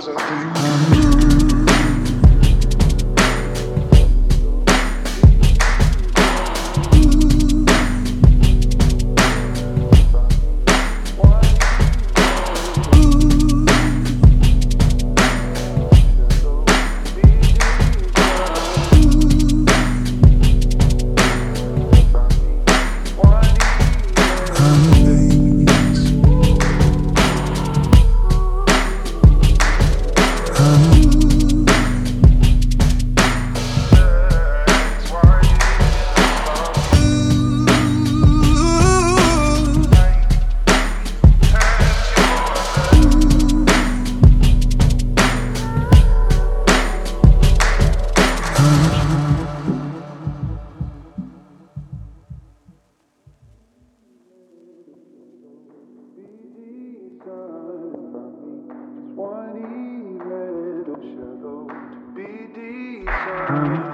the I'm